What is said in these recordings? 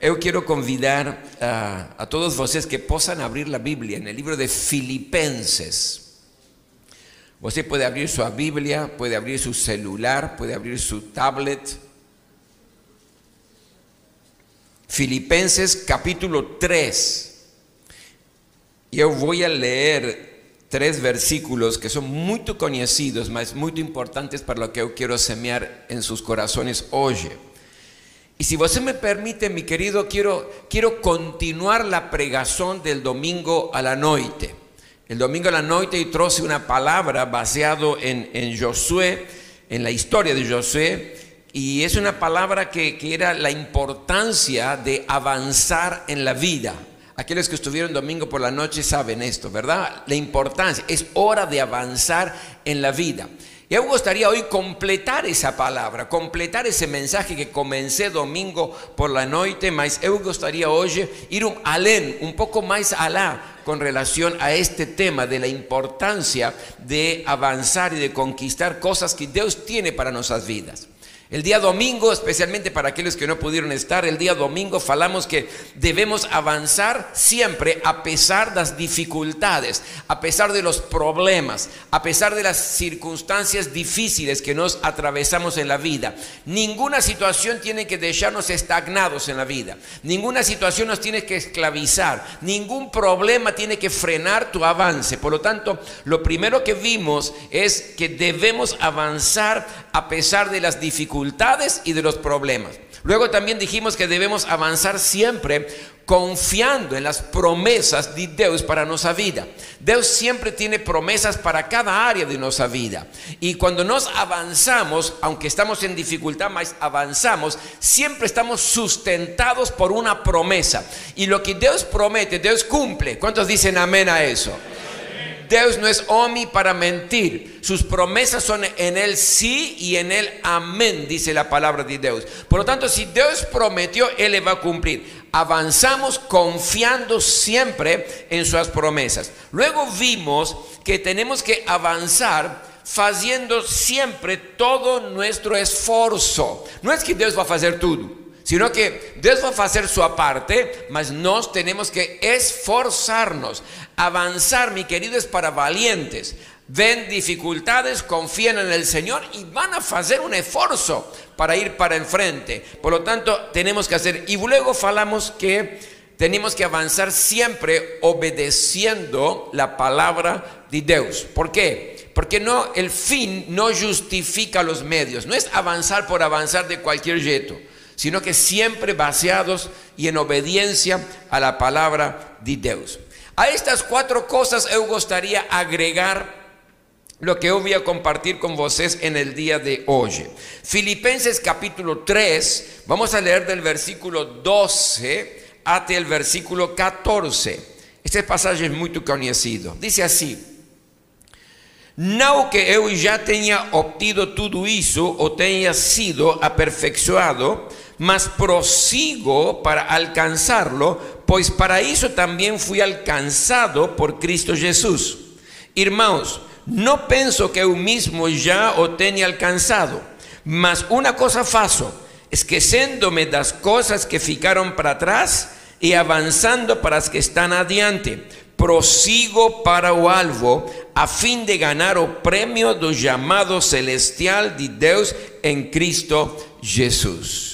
eu quero convidar a, a todos vocês que possam abrir a Bíblia no livro de Filipenses. Você pode abrir sua Bíblia, pode abrir seu celular, pode abrir seu tablet. Filipenses capítulo 3. E eu vou ler três versículos que são muito conhecidos, mas muito importantes para o que eu quero semear em seus corações hoje. Y si você me permite, mi querido, quiero, quiero continuar la pregación del domingo a la noche. El domingo a la noche y trouxe una palabra baseado en, en Josué, en la historia de Josué, y es una palabra que, que era la importancia de avanzar en la vida. Aquellos que estuvieron domingo por la noche saben esto, ¿verdad? La importancia, es hora de avanzar en la vida. Y me gustaría hoy completar esa palabra, completar ese mensaje que comencé domingo por la noche, mas eu gustaría hoy ir un alén, un poco más allá con relación a este tema de la importancia de avanzar y de conquistar cosas que Dios tiene para nuestras vidas. El día domingo, especialmente para aquellos que no pudieron estar, el día domingo falamos que debemos avanzar siempre a pesar de las dificultades, a pesar de los problemas, a pesar de las circunstancias difíciles que nos atravesamos en la vida. Ninguna situación tiene que dejarnos estagnados en la vida. Ninguna situación nos tiene que esclavizar. Ningún problema tiene que frenar tu avance. Por lo tanto, lo primero que vimos es que debemos avanzar a pesar de las dificultades y de los problemas. Luego también dijimos que debemos avanzar siempre confiando en las promesas de Dios para nuestra vida. Dios siempre tiene promesas para cada área de nuestra vida. Y cuando nos avanzamos, aunque estamos en dificultad, más avanzamos, siempre estamos sustentados por una promesa. Y lo que Dios promete, Dios cumple. ¿Cuántos dicen amén a eso? Dios no es hombre para mentir. Sus promesas son en Él sí y en Él amén, dice la palabra de Dios. Por lo tanto, si Dios prometió, Él le va a cumplir. Avanzamos confiando siempre en sus promesas. Luego vimos que tenemos que avanzar haciendo siempre todo nuestro esfuerzo. No es que Dios va a hacer todo sino que Dios va a hacer su parte, mas nos tenemos que esforzarnos. Avanzar, mi querido, es para valientes. Ven dificultades, confían en el Señor y van a hacer un esfuerzo para ir para enfrente. Por lo tanto, tenemos que hacer. Y luego falamos que tenemos que avanzar siempre obedeciendo la palabra de Dios. ¿Por qué? Porque no, el fin no justifica los medios. No es avanzar por avanzar de cualquier jeto sino que siempre baseados y en obediencia a la palabra de Dios. A estas cuatro cosas eu gustaría agregar lo que yo voy a compartir con ustedes en el día de hoy. Filipenses capítulo 3, vamos a leer del versículo 12 hasta el versículo 14. Este pasaje es muy conocido. Dice así: No que eu ya tenha obtido todo eso o tenha sido aperfeiçoado, mas prosigo para alcanzarlo, pues para eso también fui alcanzado por Cristo Jesús. Hermanos, no pienso que yo mismo ya o tenga alcanzado, mas una cosa faço, esqueciéndome das cosas que ficaron para atrás y avanzando para las que están adiante, prosigo para o alvo, a fin de ganar o premio do llamado celestial de Dios en Cristo Jesús.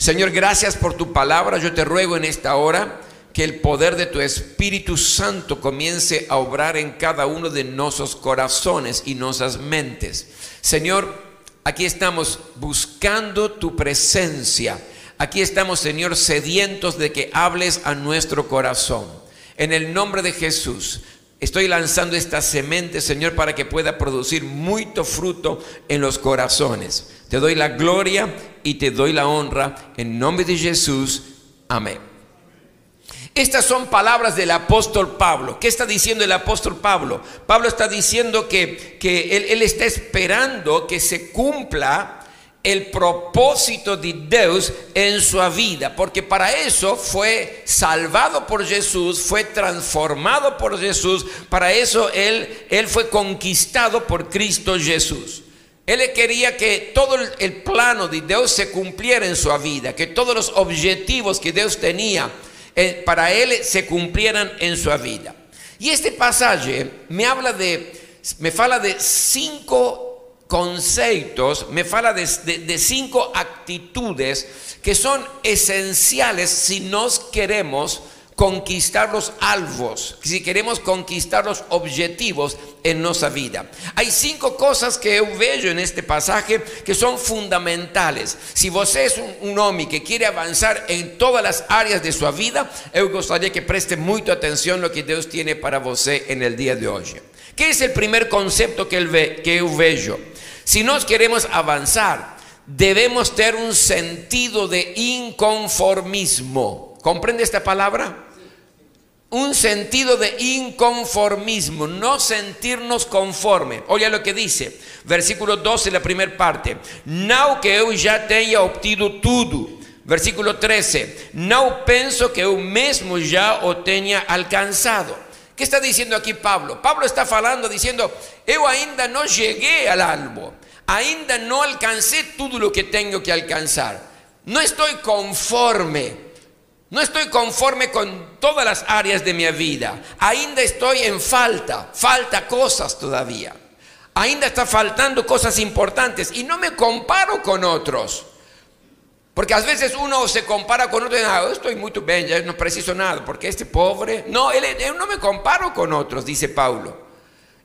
Señor, gracias por tu palabra. Yo te ruego en esta hora que el poder de tu Espíritu Santo comience a obrar en cada uno de nuestros corazones y nuestras mentes. Señor, aquí estamos buscando tu presencia. Aquí estamos, Señor, sedientos de que hables a nuestro corazón. En el nombre de Jesús, estoy lanzando esta semente, Señor, para que pueda producir mucho fruto en los corazones. Te doy la gloria y te doy la honra en nombre de Jesús. Amén. Estas son palabras del apóstol Pablo. ¿Qué está diciendo el apóstol Pablo? Pablo está diciendo que, que él, él está esperando que se cumpla el propósito de Dios en su vida, porque para eso fue salvado por Jesús, fue transformado por Jesús, para eso él, él fue conquistado por Cristo Jesús. Él quería que todo el plano de Dios se cumpliera en su vida, que todos los objetivos que Dios tenía eh, para Él se cumplieran en su vida. Y este pasaje me habla de, me fala de cinco conceptos, me fala de, cinco actitudes que son esenciales si nos queremos conquistar los alvos, si queremos conquistar los objetivos en nuestra vida. Hay cinco cosas que yo veo en este pasaje que son fundamentales. Si usted es un, hombre que quiere avanzar en todas las áreas de su vida, yo gustaría que preste mucha atención a lo que Dios tiene para usted en el día de hoy. ¿Qué es el primer concepto que, él que yo veo? Si nos queremos avanzar, debemos tener un sentido de inconformismo. ¿Comprende esta palabra? un sentido de inconformismo, no sentirnos conforme. Oye lo que dice, versículo 12, la primera parte. No que yo ya tenga obtenido todo. Versículo 13, no pienso que yo mismo ya o tenga alcanzado. ¿Qué está diciendo aquí Pablo? Pablo está hablando diciendo, yo ainda no llegué al albo, ainda no alcancé todo lo que tengo que alcanzar. No estoy conforme no estoy conforme con todas las áreas de mi vida. Ainda estoy en falta. Falta cosas todavía. Ainda está faltando cosas importantes. Y no me comparo con otros. Porque a veces uno se compara con otros. Ah, estoy muy bien, ya no preciso nada. Porque este pobre. No, él, no me comparo con otros, dice Paulo.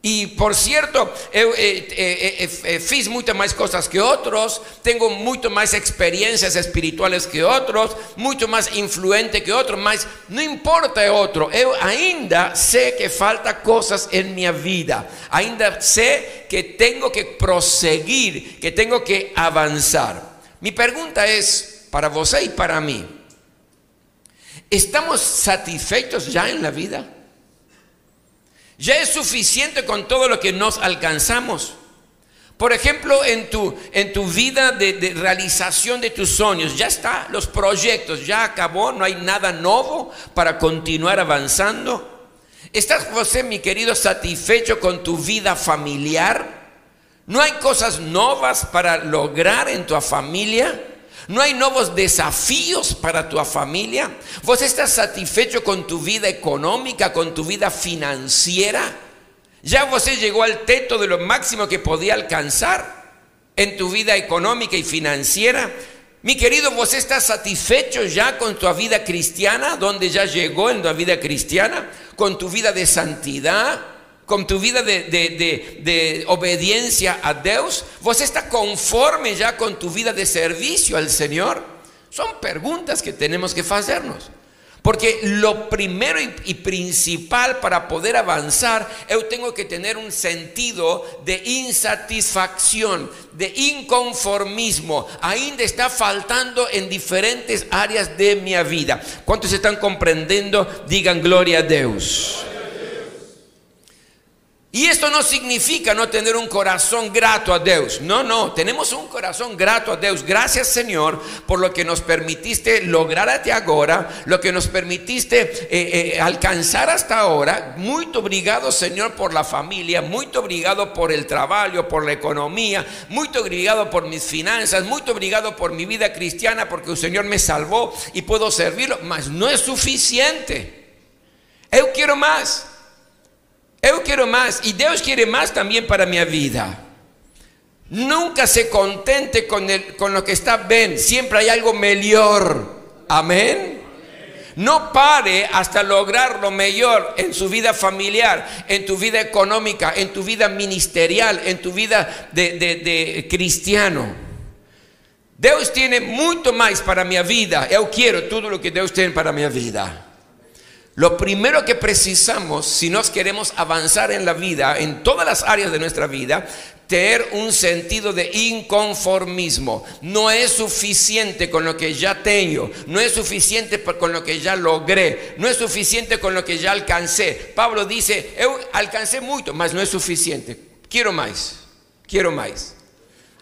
Y por cierto, eu eh, eh, eh, fiz muchas más cosas que otros, tengo mucho más experiencias espirituales que otros, mucho más influente que otros, mas no importa otro, eu ainda sé que falta cosas en mi vida, ainda sé que tengo que proseguir, que tengo que avanzar. Mi pregunta es para vos y para mí, ¿estamos satisfechos ya en la vida? Ya es suficiente con todo lo que nos alcanzamos. Por ejemplo, en tu, en tu vida de, realización de tus sueños, ya está, los proyectos, ya acabó, no hay nada nuevo para continuar avanzando. ¿Estás, José, mi querido, satisfecho con tu vida familiar? ¿No hay cosas nuevas para lograr en tu familia? ¿No hay nuevos desafíos para tu familia? ¿Vos estás satisfecho con tu vida económica, con tu vida financiera? ¿Ya vos llegó al teto de lo máximo que podía alcanzar en tu vida económica y financiera? Mi querido, ¿vos estás satisfecho ya con tu vida cristiana? ¿Dónde ya llegó en tu vida cristiana? ¿Con tu vida de santidad? Con tu vida de, obediencia a Dios? ¿Vos estás conforme ya con tu vida de servicio al Señor? Son preguntas que tenemos que hacernos. Porque lo primero y, principal para poder avanzar, yo tengo que tener un sentido de insatisfacción, de inconformismo. Ainda está faltando en diferentes áreas de mi vida. ¿Cuántos están comprendiendo? Digan gloria a Dios. Y esto no significa no tener un corazón grato a Dios. No, no, tenemos un corazón grato a Dios. Gracias Señor por lo que nos permitiste lograr hasta ahora, lo que nos permitiste eh, eh, alcanzar hasta ahora. Muy obrigado Señor por la familia, muy obrigado por el trabajo, por la economía, muy obrigado por mis finanzas, muy obrigado por mi vida cristiana porque el Señor me salvó y puedo servirlo, mas no es suficiente. Yo quiero más. Yo quiero más y Dios quiere más también para mi vida. Nunca se contente con, el, lo que está bien, siempre hay algo mejor. Amén. No pare hasta lograr lo mejor en su vida familiar, en tu vida económica, en tu vida ministerial, en tu vida de, de cristiano. Dios tiene mucho más para mi vida. Yo quiero todo lo que Dios tiene para mi vida. Lo primero que precisamos, si nos queremos avanzar en la vida, en todas las áreas de nuestra vida, tener un sentido de inconformismo. No es suficiente con lo que ya tengo, no es suficiente con lo que ya logré, no es suficiente con lo que ya alcancé. Pablo dice, yo alcancé mucho, mas no es suficiente. Quiero más, quiero más.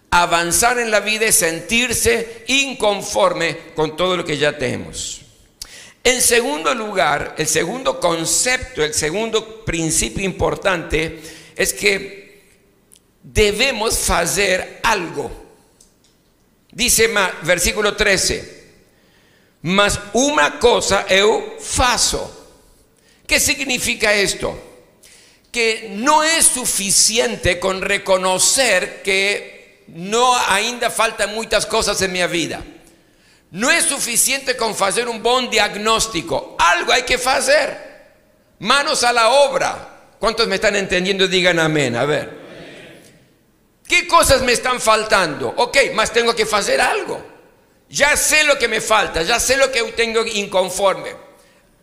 Avanzar en la vida es sentirse inconforme con todo lo que ya tenemos. En segundo lugar, el segundo concepto, el segundo principio importante es que debemos hacer algo. Dice versículo 13, mas una cosa eu faço. ¿Qué significa esto? Que no es suficiente con reconocer que no ainda faltan muchas cosas en mi vida. No es suficiente con hacer un buen diagnóstico. Algo hay que hacer. Manos a la obra. ¿Cuántos me están entendiendo? Digan amén. A ver. ¿Qué cosas me están faltando? Ok, más tengo que hacer algo. Ya sé lo que me falta, ya sé lo que tengo inconforme.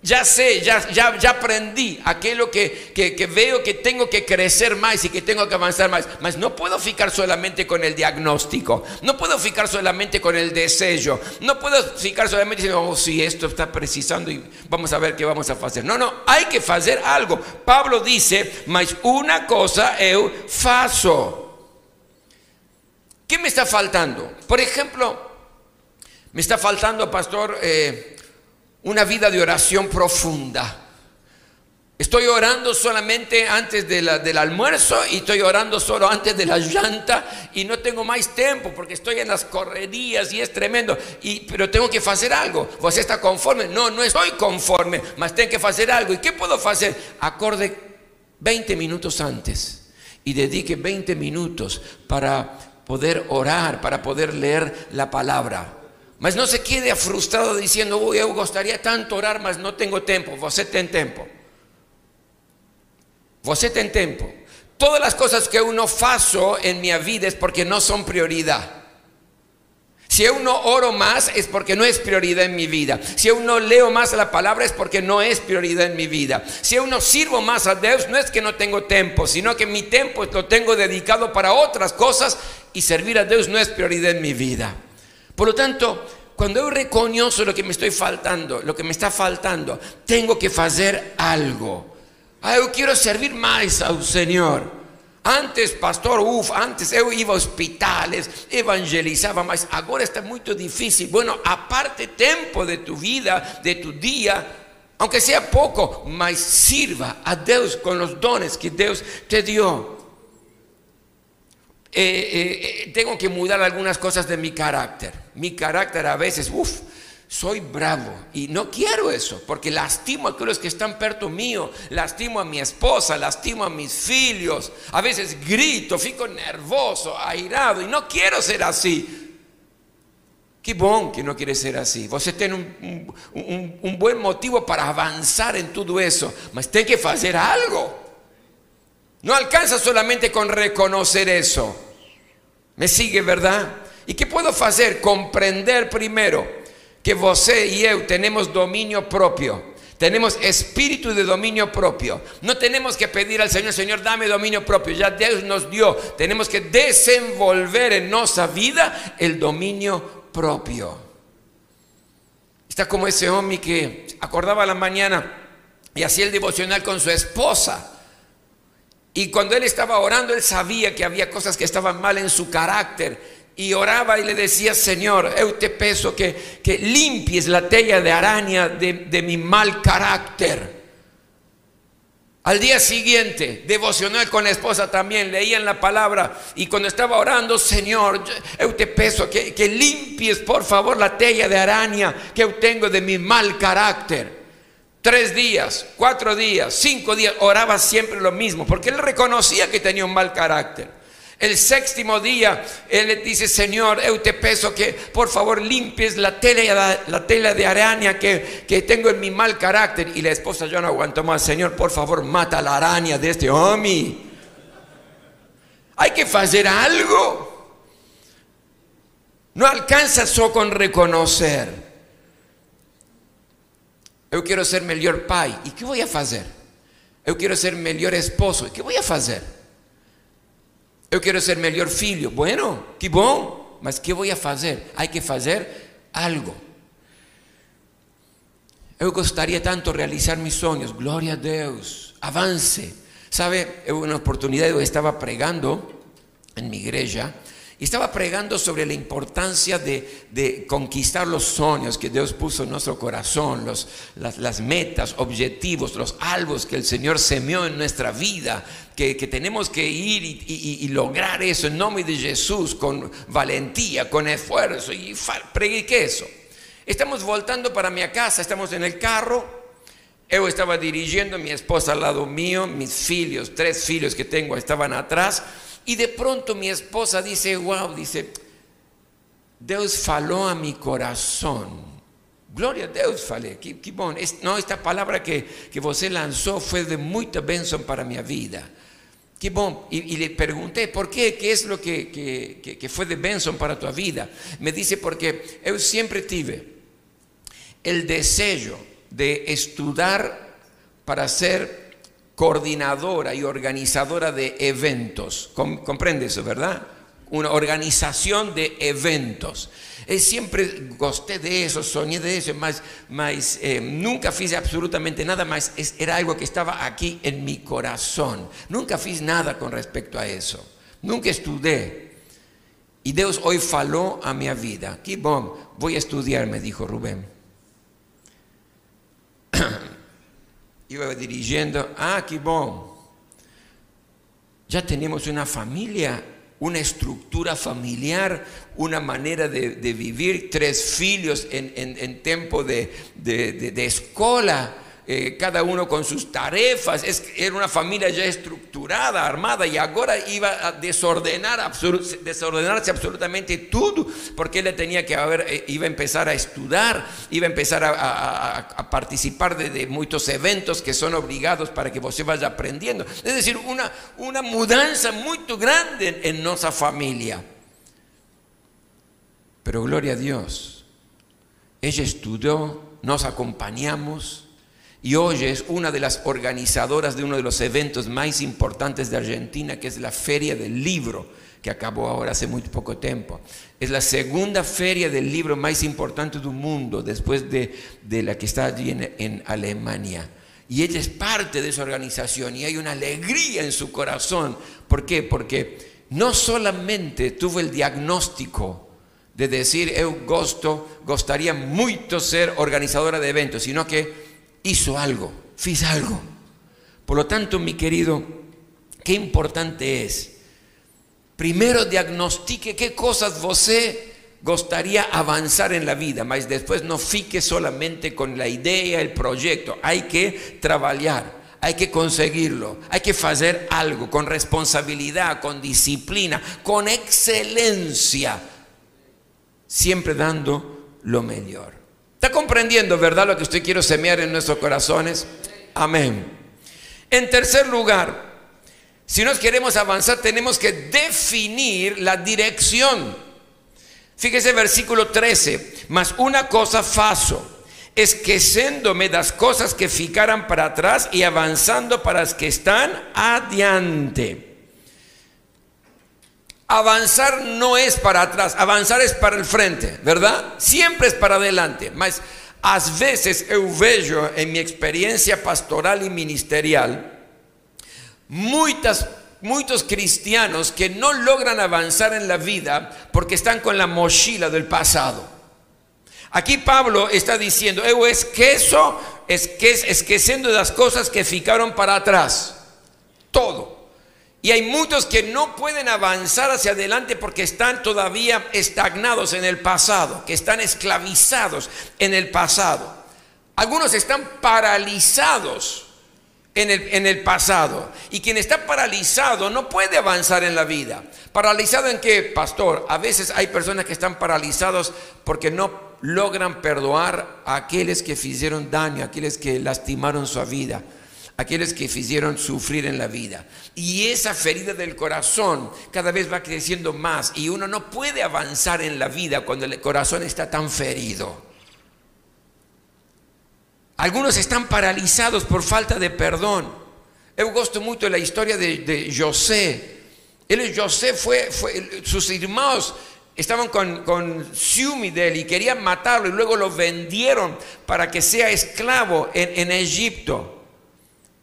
Ya sé, ya, ya, aprendí aquello que, que, veo que tengo que crecer más y que tengo que avanzar más. Mas no puedo ficar solamente con el diagnóstico, no puedo ficar solamente con el deseo, no puedo ficar solamente diciendo, oh, si esto está precisando y vamos a ver qué vamos a hacer. No, no, hay que hacer algo. Pablo dice, mas una cosa eu faço. ¿Qué me está faltando? Por ejemplo, me está faltando, pastor, eh, una vida de oración profunda. Estoy orando solamente antes del almuerzo y estoy orando solo antes de la llanta y no tengo más tiempo porque estoy en las correrías y es tremendo. Y, pero tengo que hacer algo. ¿Vos está conforme? No, no estoy conforme, mas tengo que hacer algo. ¿Y qué puedo hacer? Acorde 20 minutos antes y dedique 20 minutos para poder orar, para poder leer la palabra. Mas no se quede frustrado diciendo, uy, yo gustaría tanto orar, mas no tengo tiempo. Você tem tempo. Você tem tempo. Todas las cosas que uno faço en mi vida es porque no son prioridad. Si uno oro más es porque no es prioridad en mi vida. Si uno leo más la palabra es porque no es prioridad en mi vida. Si uno sirvo más a Dios no es que no tengo tiempo, sino que mi tiempo lo tengo dedicado para otras cosas y servir a Dios no es prioridad en mi vida. Por lo tanto, cuando yo reconozco lo que me estoy faltando, lo que me está faltando, tengo que hacer algo. Ah, yo quiero servir más al Señor. Antes, pastor, uff, antes yo iba a hospitales, evangelizaba más. Ahora está muy difícil. Bueno, aparte tiempo de tu vida, de tu día, aunque sea poco, mas sirva a Dios con los dones que Dios te dio. Eh, eh, eh, tengo que mudar algunas cosas de mi carácter. Mi carácter a veces, uff, soy bravo y no quiero eso porque lastimo a aquellos que están perto mío, lastimo a mi esposa, lastimo a mis hijos, a veces grito, fico nervoso, airado y no quiero ser así. Qué bon que no quiere ser así. Você tiene un, un, buen motivo para avanzar en todo eso, mas tem que hacer algo. No alcanza solamente con reconocer eso. ¿Me sigue, verdad? ¿Y qué puedo hacer? Comprender primero que você y yo tenemos dominio propio. Tenemos espíritu de dominio propio. No tenemos que pedir al Señor, Señor, dame dominio propio. Ya Dios nos dio. Tenemos que desenvolver en nuestra vida el dominio propio. Está como ese hombre que acordaba la mañana y hacía el devocional con su esposa. Y cuando él estaba orando, él sabía que había cosas que estaban mal en su carácter. Y oraba y le decía, Señor, yo te peso que, que limpies la tela de araña de, de mi mal carácter. Al día siguiente, devocional con la esposa también, leían la palabra y cuando estaba orando, Señor, yo te peso que, que limpies por favor la tela de araña que tengo de mi mal carácter. Tres días, cuatro días, cinco días, oraba siempre lo mismo, porque él reconocía que tenía un mal carácter. El séptimo día, él le dice, Señor, yo te peso que por favor limpies la tela, la, tela de araña que, que, tengo en mi mal carácter. Y la esposa yo no aguanto más, Señor, por favor, mata la araña de este hombre. Hay que hacer algo. No alcanza con reconocer. Eu quero ser melhor pai. E que vou fazer? Eu quero ser melhor esposo. E que vou fazer? Eu quero ser melhor filho. Bueno, que bom. Mas que vou fazer? Há que fazer algo. Eu gostaria tanto de realizar mis sonhos. Glória a Deus. Avance. Sabe, eu uma oportunidade eu estava pregando em minha igreja Y estaba pregando sobre la importancia de, conquistar los sueños que Dios puso en nuestro corazón, los, las, metas, objetivos, los albos que el Señor semió en nuestra vida, que, tenemos que ir y, lograr eso en nombre de Jesús con valentía, con esfuerzo. Y prediqué eso. Estamos voltando para mi casa, estamos en el carro. Yo estaba dirigiendo, mi esposa al lado mío, mis hijos, tres hijos que tengo estaban atrás. Y de pronto mi esposa dice, wow, dice, Dios faló a mi corazón. Gloria a Dios, falei. Que, No, esta palabra que, que você lanzó fue de mucha bendición para mi vida. Qué bom. Y, le pregunté, ¿por qué? ¿Qué es lo que, que, que fue de bendición para tu vida? Me dice, porque yo siempre tuve el deseo de estudiar para ser coordinadora y organizadora de eventos. ¿Comprende eso, verdad? Una organización de eventos. Siempre gosté de eso, soñé de eso, más, más eh, nunca hice absolutamente nada más. era algo que estaba aquí en mi corazón. Nunca hice nada con respecto a eso. Nunca estudié. Y Dios hoy faló a mi vida. Qué bom, voy a estudiar, me dijo Rubén. iba dirigiendo, ah, qué bon. Ya tenemos una familia, una estructura familiar, una manera de, vivir, tres hijos en, en, tiempo de, de, de escuela eh, cada uno con sus tarefas, era una familia ya estructurada, armada, y ahora iba a desordenar, desordenarse absolutamente todo, porque él tenía que haber, eh, iba a empezar a estudiar, iba a empezar a, participar de, muchos eventos que son obligados para que usted vaya aprendiendo. Es decir, una, una mudanza muy grande en nuestra familia. Pero gloria a Dios, ella estudió, nos acompañamos, y hoy es una de las organizadoras de uno de los eventos más importantes de Argentina, que es la Feria del Libro, que acabó ahora hace muy poco tiempo. Es la segunda feria del libro más importante del mundo, después de, la que está allí en, Alemania. Y ella es parte de esa organización y hay una alegría en su corazón. ¿Por qué? Porque no solamente tuvo el diagnóstico de decir, yo gosto, gustaría mucho ser organizadora de eventos, sino que hizo algo, fiz algo. Por lo tanto, mi querido, qué importante es. Primero diagnostique qué cosas você gustaría avanzar en la vida, mas después no fique solamente con la idea, el proyecto. Hay que trabajar, hay que conseguirlo, hay que hacer algo con responsabilidad, con disciplina, con excelencia, siempre dando lo mejor. ¿Está comprendiendo, verdad, lo que usted quiere semear en nuestros corazones? Amén. En tercer lugar, si nos queremos avanzar, tenemos que definir la dirección. Fíjese versículo 13, más una cosa faso, esqueciéndome las cosas que ficaran para atrás y avanzando para las que están adiante. Avanzar no es para atrás, avanzar es para el frente, ¿verdad? Siempre es para adelante. Mas a veces eu vejo en mi experiencia pastoral y ministerial muchas muchos cristianos que no logran avanzar en la vida porque están con la mochila del pasado. Aquí Pablo está diciendo, eu esqueço, esqueciendo las cosas que ficaron para atrás. Y hay muchos que no pueden avanzar hacia adelante porque están todavía estagnados en el pasado, que están esclavizados en el pasado. Algunos están paralizados en el, en el, pasado. Y quien está paralizado no puede avanzar en la vida. ¿Paralizado en qué, pastor? A veces hay personas que están paralizados porque no logran perdonar a aquellos que hicieron daño, a aquellos que lastimaron su vida aquellos que hicieron sufrir en la vida. Y esa ferida del corazón cada vez va creciendo más y uno no puede avanzar en la vida cuando el corazón está tan ferido. Algunos están paralizados por falta de perdón. Yo gosto mucho de la historia de, José. Él, José fue, sus hermanos estaban con, con de él y querían matarlo y luego lo vendieron para que sea esclavo en, en Egipto.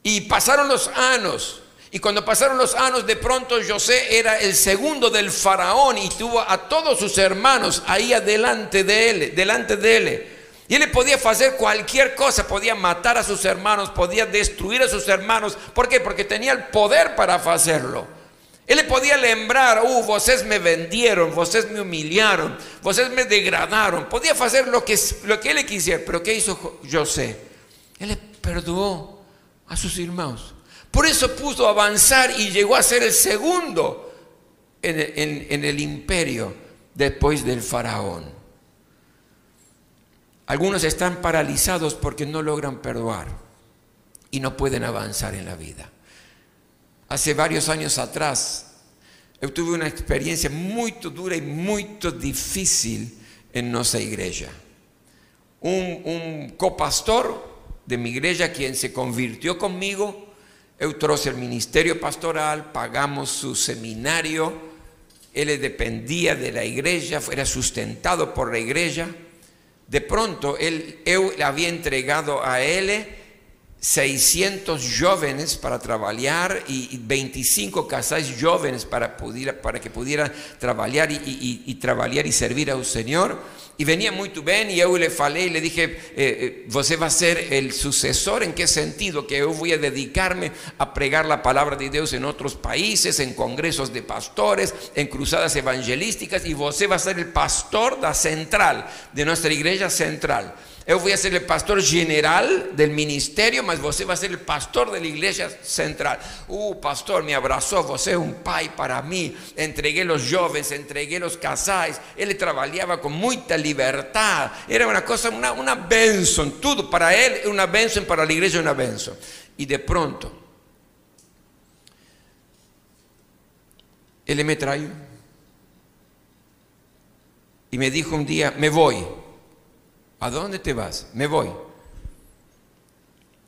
Y pasaron los años Y cuando pasaron los años, de pronto José era el segundo del faraón y tuvo a todos sus hermanos ahí adelante de él, delante de él. Y él podía hacer cualquier cosa, podía matar a sus hermanos, podía destruir a sus hermanos. ¿Por qué? Porque tenía el poder para hacerlo. Él podía lembrar, uh, vosotros me vendieron, vosotros me humillaron, vosotros me degradaron. Podía hacer lo que, lo que él quisiera, pero ¿qué hizo José? Él le perdonó a sus hermanos. Por eso pudo avanzar y llegó a ser el segundo en, el imperio después del faraón. Algunos están paralizados porque no logran perdonar y no pueden avanzar en la vida. Hace varios años atrás, yo tuve una experiencia muy dura y muy difícil en nuestra iglesia. Un, un copastor de mi iglesia, quien se convirtió conmigo, trouxe el ministerio pastoral, pagamos su seminario, él dependía de la iglesia, era sustentado por la iglesia. De pronto, él, eu había entregado a él 600 jóvenes para trabajar y 25 casais jóvenes para, para que pudieran trabajar y, y, y, trabajar y servir al Señor. Y venía muy bien y yo le falei y le dije, eh, eh, va a ser el sucesor, ¿en qué sentido? Que yo voy a dedicarme a pregar la palabra de Dios en otros países, en congresos de pastores, en cruzadas evangelísticas y você va a ser el pastor da central, de nuestra iglesia central. Yo voy a ser el pastor general del ministerio, mas você va a ser el pastor de la iglesia central. Uh, pastor, me abrazó, você es un pai para mí. Entregué los jóvenes, entregué los casais. Él trabajaba con mucha libertad. Era una cosa, una, una benção. Todo para él, una benção, para la iglesia, una benção. Y de pronto, él me trajo y me dijo un día, me voy. ¿A dónde te vas? Me voy.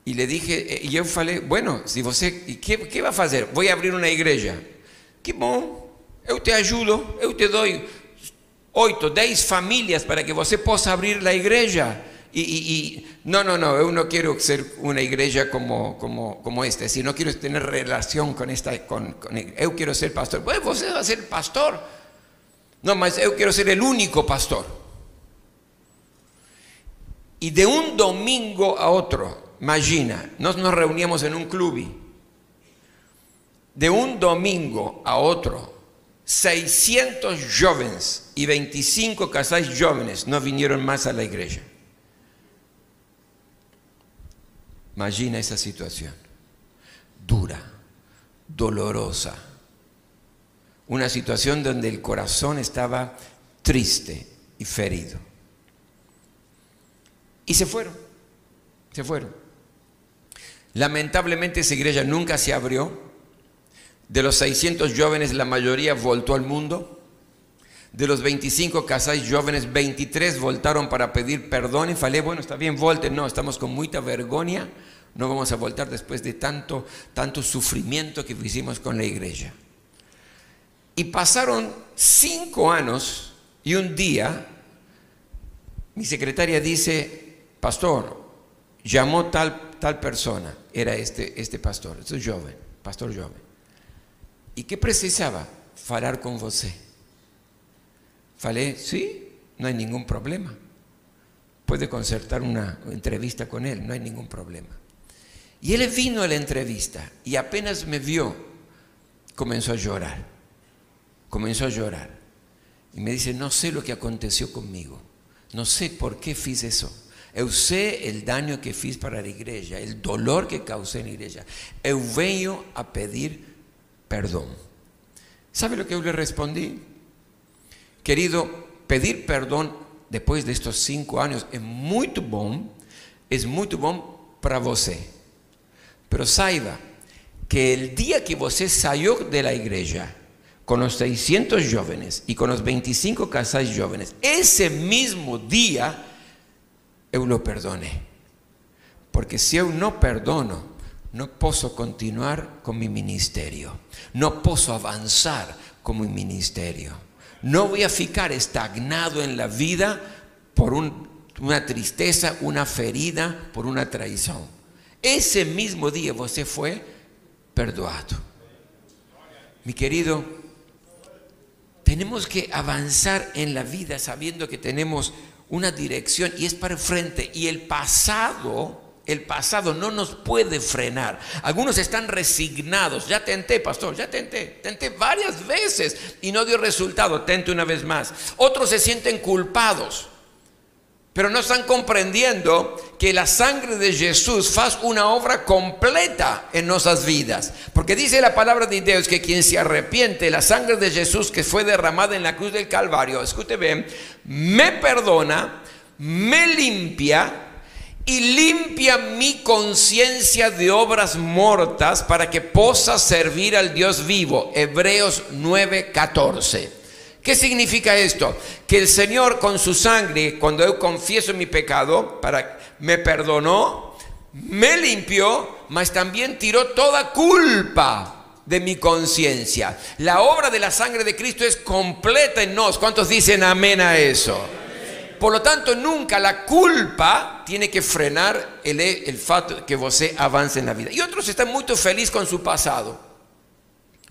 Y le dije, eh, y yo falei, bueno, si você, ¿qué, qué va a hacer? Voy a abrir una iglesia. Que bom, eu te ajudo, eu te doy 8, 10 familias para que você possa abrir la iglesia. Y, no, no, no, yo no quiero ser una iglesia como, como, como esta, sino quiero tener relación con esta, con, con yo quiero ser pastor. Pues você va a ser pastor. No, mas yo quiero ser el único pastor. Y de un domingo a otro, imagina, nos nos reuníamos en un club. De un domingo a otro, 600 jóvenes y 25 casais jóvenes no vinieron más a la iglesia. Imagina esa situación. Dura, dolorosa. Una situación donde el corazón estaba triste y ferido. Y se fueron, se fueron. Lamentablemente esa iglesia nunca se abrió. De los 600 jóvenes, la mayoría voltó al mundo. De los 25 casais jóvenes, 23 voltaron para pedir perdón. Y falé, bueno, está bien, volten. No, estamos con mucha vergüenza. No vamos a voltar después de tanto, tanto sufrimiento que hicimos con la iglesia. Y pasaron cinco años y un día mi secretaria dice, pastor, llamó tal, tal persona, era este, este pastor, este joven, pastor joven. ¿Y qué precisaba? Falar con você. Falei, sí, no hay ningún problema. Puede concertar una entrevista con él, no hay ningún problema. Y él vino a la entrevista y apenas me vio, comenzó a llorar. Comenzó a llorar. Y me dice, no sé lo que aconteció conmigo. No sé por qué fiz eso. Eu sei el daño que fiz para la iglesia, el dolor que causé en la iglesia. Eu venho a pedir perdón. ¿Sabe lo que yo le respondí? Querido, pedir perdón después de estos cinco años es muy bom, es muy bom para você. Pero saiba que el día que você salió de la iglesia con los 600 jóvenes y con los 25 casais jóvenes, ese mismo día eu lo perdone. Porque si eu no perdono, no puedo continuar con mi ministerio. No puedo avanzar con mi ministerio. No voy a ficar estagnado en la vida por una tristeza, una ferida, por una traición. Ese mismo día você fue perdoado. Mi querido, tenemos que avanzar en la vida sabiendo que tenemos una dirección y es para el frente. Y el pasado, el pasado no nos puede frenar. Algunos están resignados. Ya tenté, pastor, ya tenté. Tenté varias veces y no dio resultado. Tente una vez más. Otros se sienten culpados pero no están comprendiendo que la sangre de Jesús hace una obra completa en nuestras vidas. Porque dice la palabra de Dios que quien se arrepiente, la sangre de Jesús que fue derramada en la cruz del Calvario, escute bien, me perdona, me limpia y limpia mi conciencia de obras mortas para que pueda servir al Dios vivo. Hebreos 9:14. ¿Qué significa esto? Que el Señor con su sangre, cuando yo confieso mi pecado, para, me perdonó, me limpió, mas también tiró toda culpa de mi conciencia. La obra de la sangre de Cristo es completa en nos. ¿Cuántos dicen amén a eso? Por lo tanto, nunca la culpa tiene que frenar el, el fato que usted avance en la vida. Y otros están muy felices con su pasado.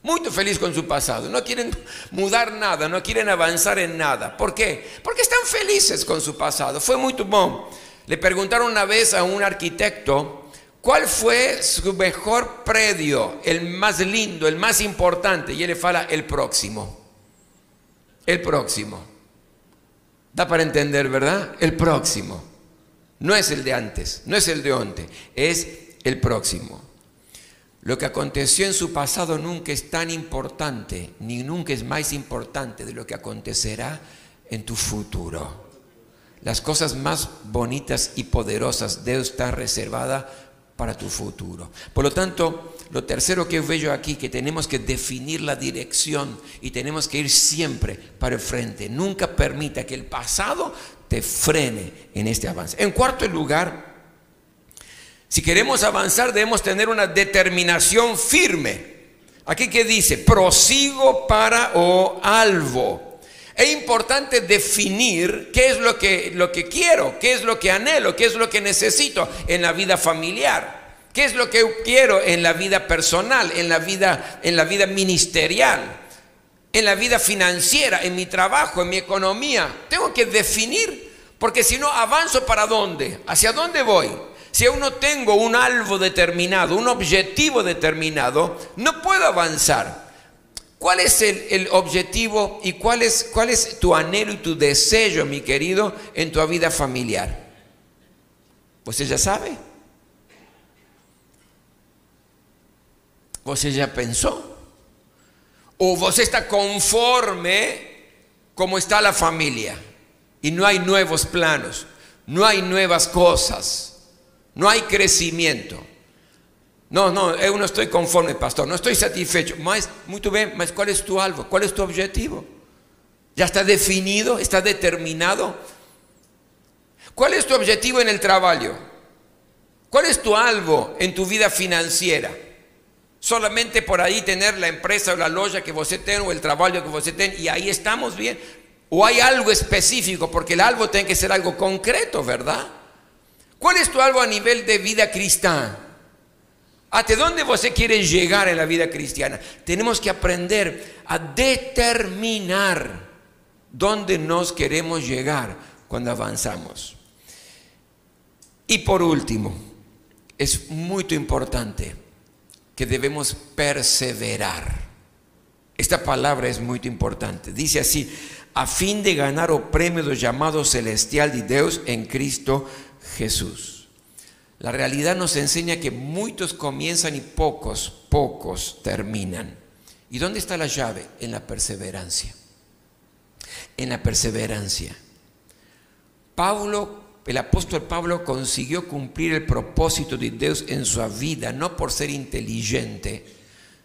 Muy feliz con su pasado, no quieren mudar nada, no quieren avanzar en nada. ¿Por qué? Porque están felices con su pasado. Fue muy bueno. Le preguntaron una vez a un arquitecto cuál fue su mejor predio, el más lindo, el más importante, y él le fala el próximo. El próximo. Da para entender, ¿verdad? El próximo. No es el de antes, no es el de antes, es el próximo. Lo que aconteció en su pasado nunca es tan importante, ni nunca es más importante de lo que acontecerá en tu futuro. Las cosas más bonitas y poderosas deben estar reservadas para tu futuro. Por lo tanto, lo tercero que veo aquí, que tenemos que definir la dirección y tenemos que ir siempre para el frente. Nunca permita que el pasado te frene en este avance. En cuarto lugar, si queremos avanzar debemos tener una determinación firme. Aquí que dice, prosigo para o alvo. Es importante definir qué es lo que, lo que quiero, qué es lo que anhelo, qué es lo que necesito en la vida familiar. ¿Qué es lo que quiero en la vida personal, en la vida, en la vida ministerial, en la vida financiera, en mi trabajo, en mi economía? Tengo que definir, porque si no avanzo para dónde, hacia dónde voy. Si aún no tengo un alvo determinado, un objetivo determinado, no puedo avanzar. ¿Cuál es el, objetivo y cuál es, cuál es tu anhelo y tu deseo, mi querido, en tu vida familiar? Pues ella sabe. ¿Vos ya pensó? ¿O vos está conforme como está la familia? Y no hay nuevos planos, no hay nuevas cosas no hay crecimiento. No, no, yo no estoy conforme, pastor, no estoy satisfecho. Mas, muy bien, ¿cuál es tu algo? ¿Cuál es tu objetivo? ¿Ya está definido? ¿Está determinado? ¿Cuál es tu objetivo en el trabajo? ¿Cuál es tu algo en tu vida financiera? Solamente por ahí tener la empresa o la loya que vos tenés o el trabajo que vos tenés y ahí estamos bien. O hay algo específico, porque el algo tiene que ser algo concreto, ¿verdad? ¿Cuál es tu algo a nivel de vida cristiana? ¿Hasta dónde você quiere llegar en la vida cristiana? Tenemos que aprender a determinar dónde nos queremos llegar cuando avanzamos. Y por último, es muy importante que debemos perseverar. Esta palabra es muy importante. Dice así, a fin de ganar o premio del llamado celestial de Dios en Cristo. La realidad nos enseña que muchos comienzan y pocos, pocos terminan. ¿Y dónde está la llave? En la perseverancia. En la perseverancia. Pablo, el apóstol Pablo consiguió cumplir el propósito de Dios en su vida, no por ser inteligente,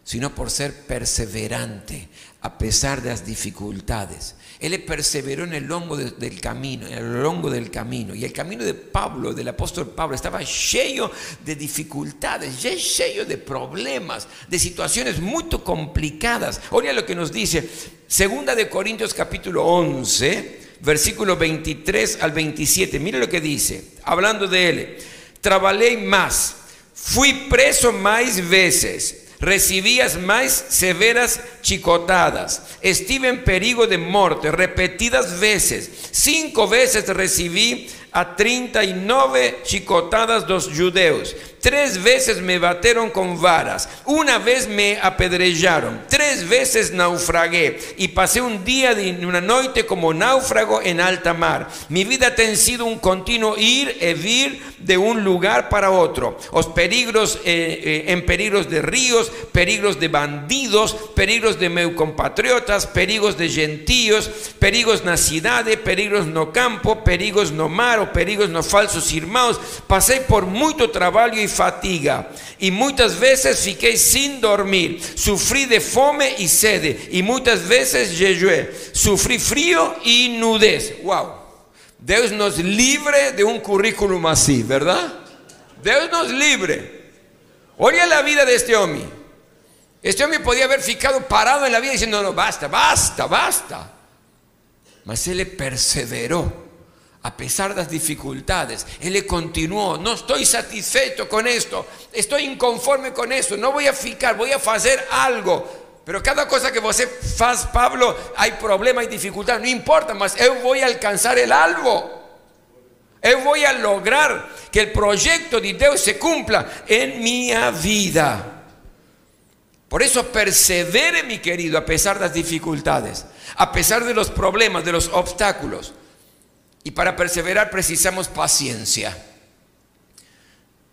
sino por ser perseverante a pesar de las dificultades. Él perseveró en el longo del camino, en el longo del camino. Y el camino de Pablo, del apóstol Pablo, estaba lleno de dificultades, lleno de problemas, de situaciones muy complicadas. Oye lo que nos dice Segunda de Corintios capítulo 11, versículo 23 al 27. Mire lo que dice, hablando de él. Trabajé más, fui preso más veces recibías más severas chicotadas. Estuve en perigo de muerte repetidas veces. Cinco veces recibí a 39 chicotadas dos judeos. Tres veces me bateron con varas, una vez me apedrellaron, tres veces naufragué y pasé un día y una noche como náufrago en alta mar. Mi vida ha sido un continuo ir y vir de un lugar para otro. Os peligros eh, eh, en peligros de ríos, peligros de bandidos, peligros de meus compatriotas, perigos de gentíos, perigos na cidade, perigos no campo, perigos no mar, o perigos no falsos irmãos. Pasei por muito trabalho e fatiga e muitas vezes fiquei sem dormir. Sofri de fome e sede e muitas vezes jejué. Sofri frio e nudez. Uau! Deus nos livre de um currículo assim, verdade? Deus nos livre. Olha a vida deste homem. Este homem podia haber ficado parado na vida dizendo: não, basta, basta, basta. Mas ele perseverou a pesar de las dificultades, Él continuó, no estoy satisfecho con esto, estoy inconforme con eso, no voy a ficar, voy a hacer algo. Pero cada cosa que você faz, Pablo, hay problema y dificultad, no importa, mas yo voy a alcanzar el algo. Yo voy a lograr que el proyecto de Dios se cumpla en mi vida. Por eso persevere, mi querido, a pesar de las dificultades, a pesar de los problemas, de los obstáculos. Y para perseverar precisamos paciencia.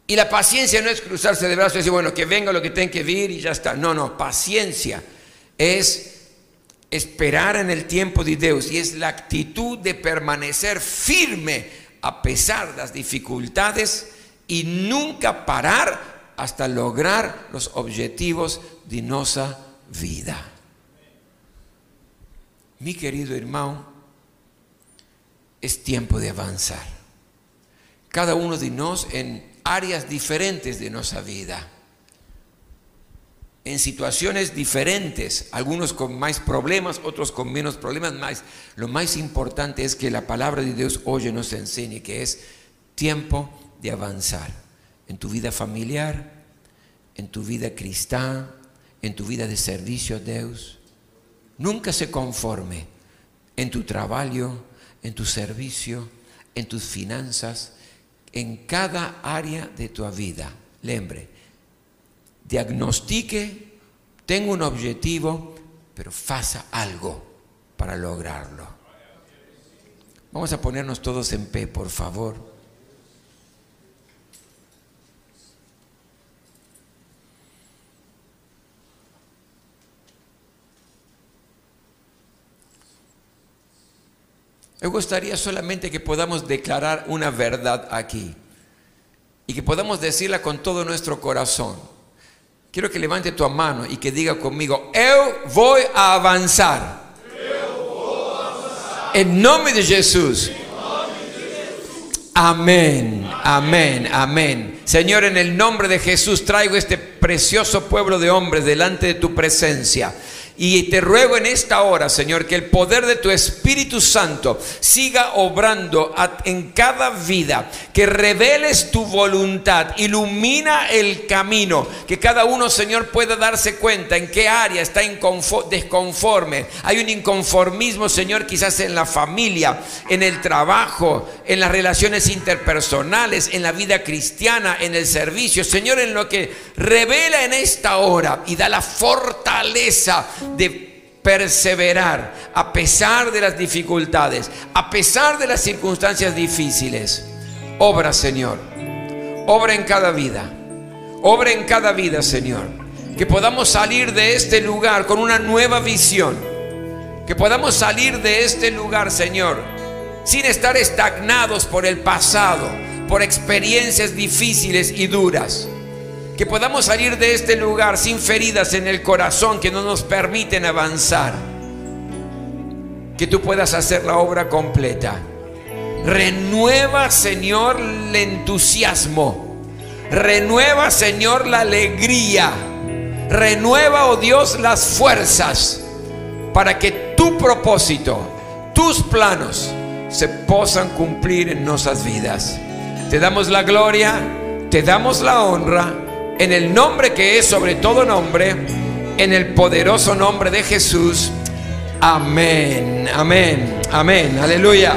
Y la paciencia no es cruzarse de brazos y decir, bueno, que venga lo que tenga que vir y ya está. No, no, paciencia es esperar en el tiempo de Dios y es la actitud de permanecer firme a pesar de las dificultades y nunca parar hasta lograr los objetivos de nuestra vida. Mi querido hermano, es tiempo de avanzar. Cada uno de nosotros en áreas diferentes de nuestra vida, en situaciones diferentes, algunos con más problemas, otros con menos problemas, más. Lo más importante es que la palabra de Dios hoy nos enseñe que es tiempo de avanzar en tu vida familiar, en tu vida cristiana, en tu vida de servicio a Dios. Nunca se conforme en tu trabajo, en tu servicio, en tus finanzas, en cada área de tu vida. Lembre, diagnostique, tengo un objetivo, pero faça algo para lograrlo. Vamos a ponernos todos en pie, por favor. Me gustaría solamente que podamos declarar una verdad aquí y que podamos decirla con todo nuestro corazón. Quiero que levante tu mano y que diga conmigo, yo voy a avanzar. En nombre de Jesús. Amén, amén, amén. Señor, en el nombre de Jesús traigo este precioso pueblo de hombres delante de tu presencia. Y te ruego en esta hora, Señor, que el poder de tu Espíritu Santo siga obrando en cada vida, que reveles tu voluntad, ilumina el camino, que cada uno, Señor, pueda darse cuenta en qué área está desconforme. Hay un inconformismo, Señor, quizás en la familia, en el trabajo, en las relaciones interpersonales, en la vida cristiana, en el servicio. Señor, en lo que revela en esta hora y da la fortaleza de perseverar a pesar de las dificultades, a pesar de las circunstancias difíciles. Obra, Señor. Obra en cada vida. Obra en cada vida, Señor. Que podamos salir de este lugar con una nueva visión. Que podamos salir de este lugar, Señor, sin estar estagnados por el pasado, por experiencias difíciles y duras que podamos salir de este lugar sin feridas en el corazón que no nos permiten avanzar. Que tú puedas hacer la obra completa. Renueva, Señor, el entusiasmo. Renueva, Señor, la alegría. Renueva, oh Dios, las fuerzas para que tu propósito, tus planos se puedan cumplir en nuestras vidas. Te damos la gloria, te damos la honra en el nombre que es sobre todo nombre, en el poderoso nombre de Jesús. Amén, amén, amén, aleluya.